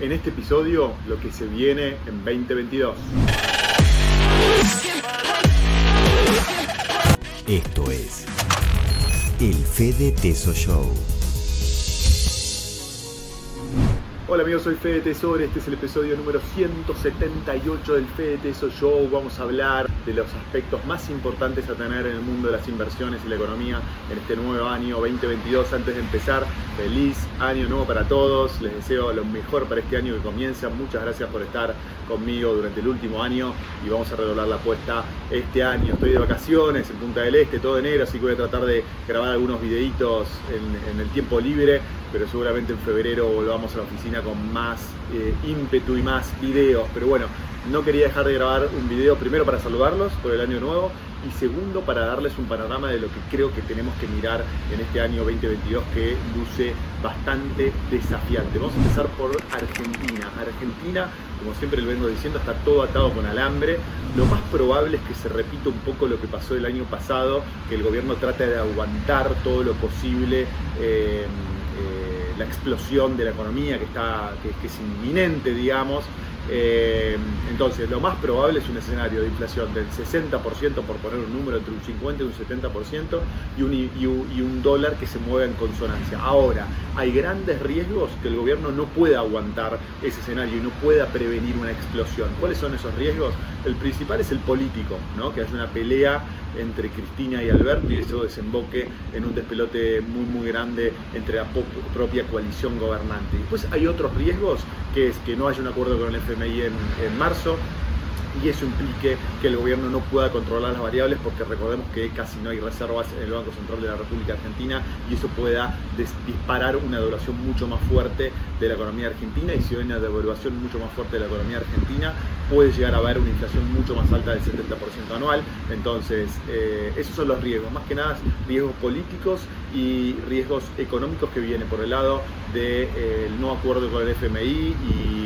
en este episodio lo que se viene en 2022. Esto es el Fede Teso Show. Hola amigos, soy Fede Tesor, este es el episodio número 178 del Fede Tesor Show. Vamos a hablar de los aspectos más importantes a tener en el mundo de las inversiones y la economía en este nuevo año 2022. Antes de empezar, feliz año nuevo para todos, les deseo lo mejor para este año que comienza. Muchas gracias por estar conmigo durante el último año y vamos a redoblar la apuesta este año. Estoy de vacaciones en Punta del Este, todo enero, así que voy a tratar de grabar algunos videitos en el tiempo libre pero seguramente en febrero volvamos a la oficina con más eh, ímpetu y más videos. Pero bueno, no quería dejar de grabar un video primero para saludarlos por el año nuevo y segundo para darles un panorama de lo que creo que tenemos que mirar en este año 2022 que luce bastante desafiante. Vamos a empezar por Argentina. Argentina, como siempre le vengo diciendo, está todo atado con alambre. Lo más probable es que se repita un poco lo que pasó el año pasado, que el gobierno trate de aguantar todo lo posible. Eh, la explosión de la economía que, está, que, es inminente, digamos. Eh, entonces, lo más probable es un escenario de inflación del 60%, por poner un número, entre un 50 y un 70%, y un, dólar que se mueva en consonancia. Ahora, hay grandes riesgos que el gobierno no pueda aguantar ese escenario y no pueda prevenir una explosión. ¿Cuáles son esos riesgos? El principal es el político, ¿no? que haya una pelea entre Cristina y Alberto y eso desemboque en un despelote muy muy grande entre la propia coalición gobernante. Después hay otros riesgos, que es que no haya un acuerdo con el FMI en, marzo, y eso implique que el gobierno no pueda controlar las variables porque recordemos que casi no hay reservas en el Banco Central de la República Argentina y eso pueda disparar una devaluación mucho más fuerte de la economía argentina y si hay una devaluación mucho más fuerte de la economía argentina puede llegar a haber una inflación mucho más alta del 70% anual. Entonces, eh, esos son los riesgos, más que nada riesgos políticos y riesgos económicos que vienen por el lado del de, eh, no acuerdo con el FMI y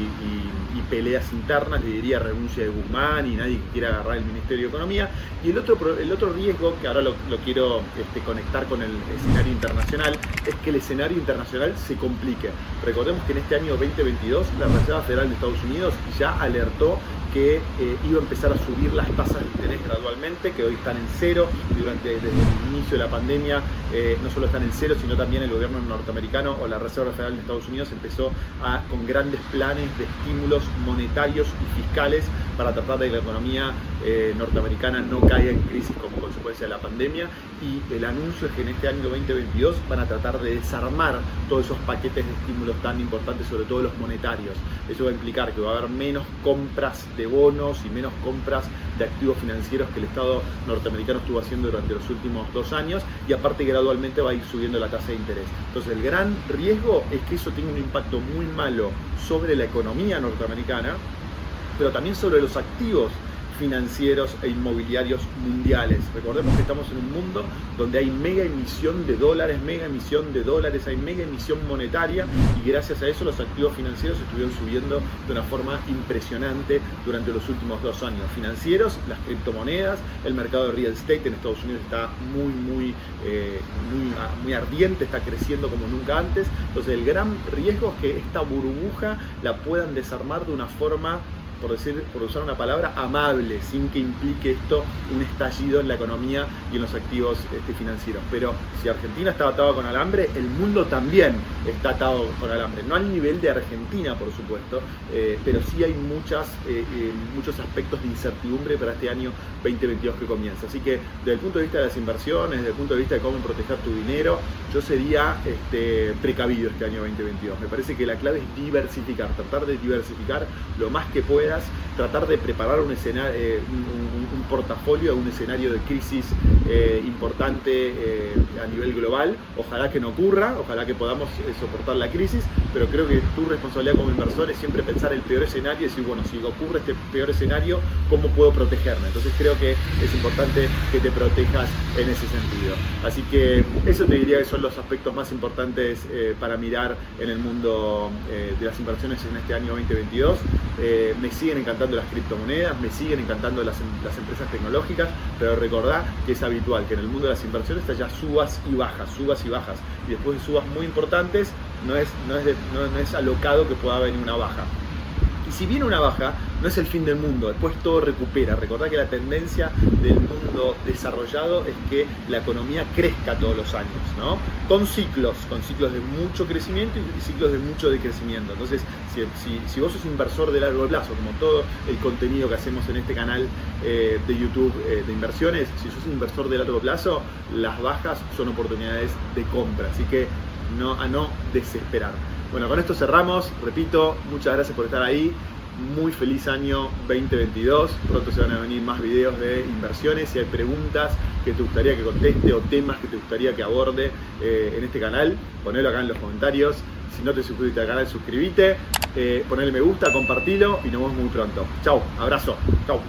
peleas internas, le diría renuncia de Guzmán y nadie que quiera agarrar el Ministerio de Economía. Y el otro, el otro riesgo, que ahora lo, quiero este, conectar con el escenario internacional, es que el escenario internacional se complique. Recordemos que en este año 2022 la Reserva Federal de Estados Unidos ya alertó que eh, iba a empezar a subir las tasas de interés gradualmente, que hoy están en cero, durante desde el inicio de la pandemia eh, no solo están en cero, sino también el gobierno norteamericano o la Reserva Federal de Estados Unidos empezó con grandes planes de estímulos monetarios y fiscales para tratar de que la economía eh, norteamericana no caiga en crisis como consecuencia de la pandemia y el anuncio es que en este año 2022 van a tratar de desarmar todos esos paquetes de estímulos tan importantes, sobre todo los monetarios. Eso va a implicar que va a haber menos compras de bonos y menos compras de activos financieros que el Estado norteamericano estuvo haciendo durante los últimos dos años y aparte gradualmente va a ir subiendo la tasa de interés. Entonces el gran riesgo es que eso tenga un impacto muy malo sobre la economía norteamericana, pero también sobre los activos financieros e inmobiliarios mundiales. Recordemos que estamos en un mundo donde hay mega emisión de dólares, mega emisión de dólares, hay mega emisión monetaria y gracias a eso los activos financieros estuvieron subiendo de una forma impresionante durante los últimos dos años. Financieros, las criptomonedas, el mercado de real estate en Estados Unidos está muy, muy, eh, muy, ardiente, está creciendo como nunca antes. Entonces el gran riesgo es que esta burbuja la puedan desarmar de una forma por, decir, por usar una palabra, amable, sin que implique esto un estallido en la economía y en los activos este, financieros. Pero si Argentina está atado con alambre, el mundo también está atado con alambre. No al nivel de Argentina, por supuesto, eh, pero sí hay muchas, eh, eh, muchos aspectos de incertidumbre para este año 2022 que comienza. Así que desde el punto de vista de las inversiones, desde el punto de vista de cómo proteger tu dinero, yo sería este, precavido este año 2022. Me parece que la clave es diversificar, tratar de diversificar lo más que pueda tratar de preparar un, escenario, eh, un, portafolio a un escenario de crisis eh, importante eh, a nivel global. Ojalá que no ocurra, ojalá que podamos soportar la crisis, pero creo que tu responsabilidad como inversor es siempre pensar el peor escenario y decir, bueno, si ocurre este peor escenario, ¿cómo puedo protegerme? Entonces creo que es importante que te protejas en ese sentido. Así que eso te diría que son los aspectos más importantes para mirar en el mundo de las inversiones en este año 2022. me siguen encantando las criptomonedas, me siguen encantando las, las empresas tecnológicas, pero recordá que es habitual que en el mundo de las inversiones haya subas y bajas, subas y bajas, y después de subas muy importantes no es, no es, no es alocado que pueda venir una baja. Y si viene una baja, no es el fin del mundo, después todo recupera. Recordad que la tendencia del mundo desarrollado es que la economía crezca todos los años, ¿no? Con ciclos, con ciclos de mucho crecimiento y ciclos de mucho decrecimiento. Entonces, si, vos sos inversor de largo plazo, como todo el contenido que hacemos en este canal eh, de YouTube eh, de inversiones, si sos inversor de largo plazo, las bajas son oportunidades de compra. Así que no, a no desesperar. Bueno, con esto cerramos. Repito, muchas gracias por estar ahí. Muy feliz año 2022. Pronto se van a venir más videos de inversiones. Si hay preguntas que te gustaría que conteste o temas que te gustaría que aborde eh, en este canal, ponelo acá en los comentarios. Si no te suscribiste al canal, suscríbete, eh, ponle me gusta, compartilo y nos vemos muy pronto. Chau, abrazo. Chau.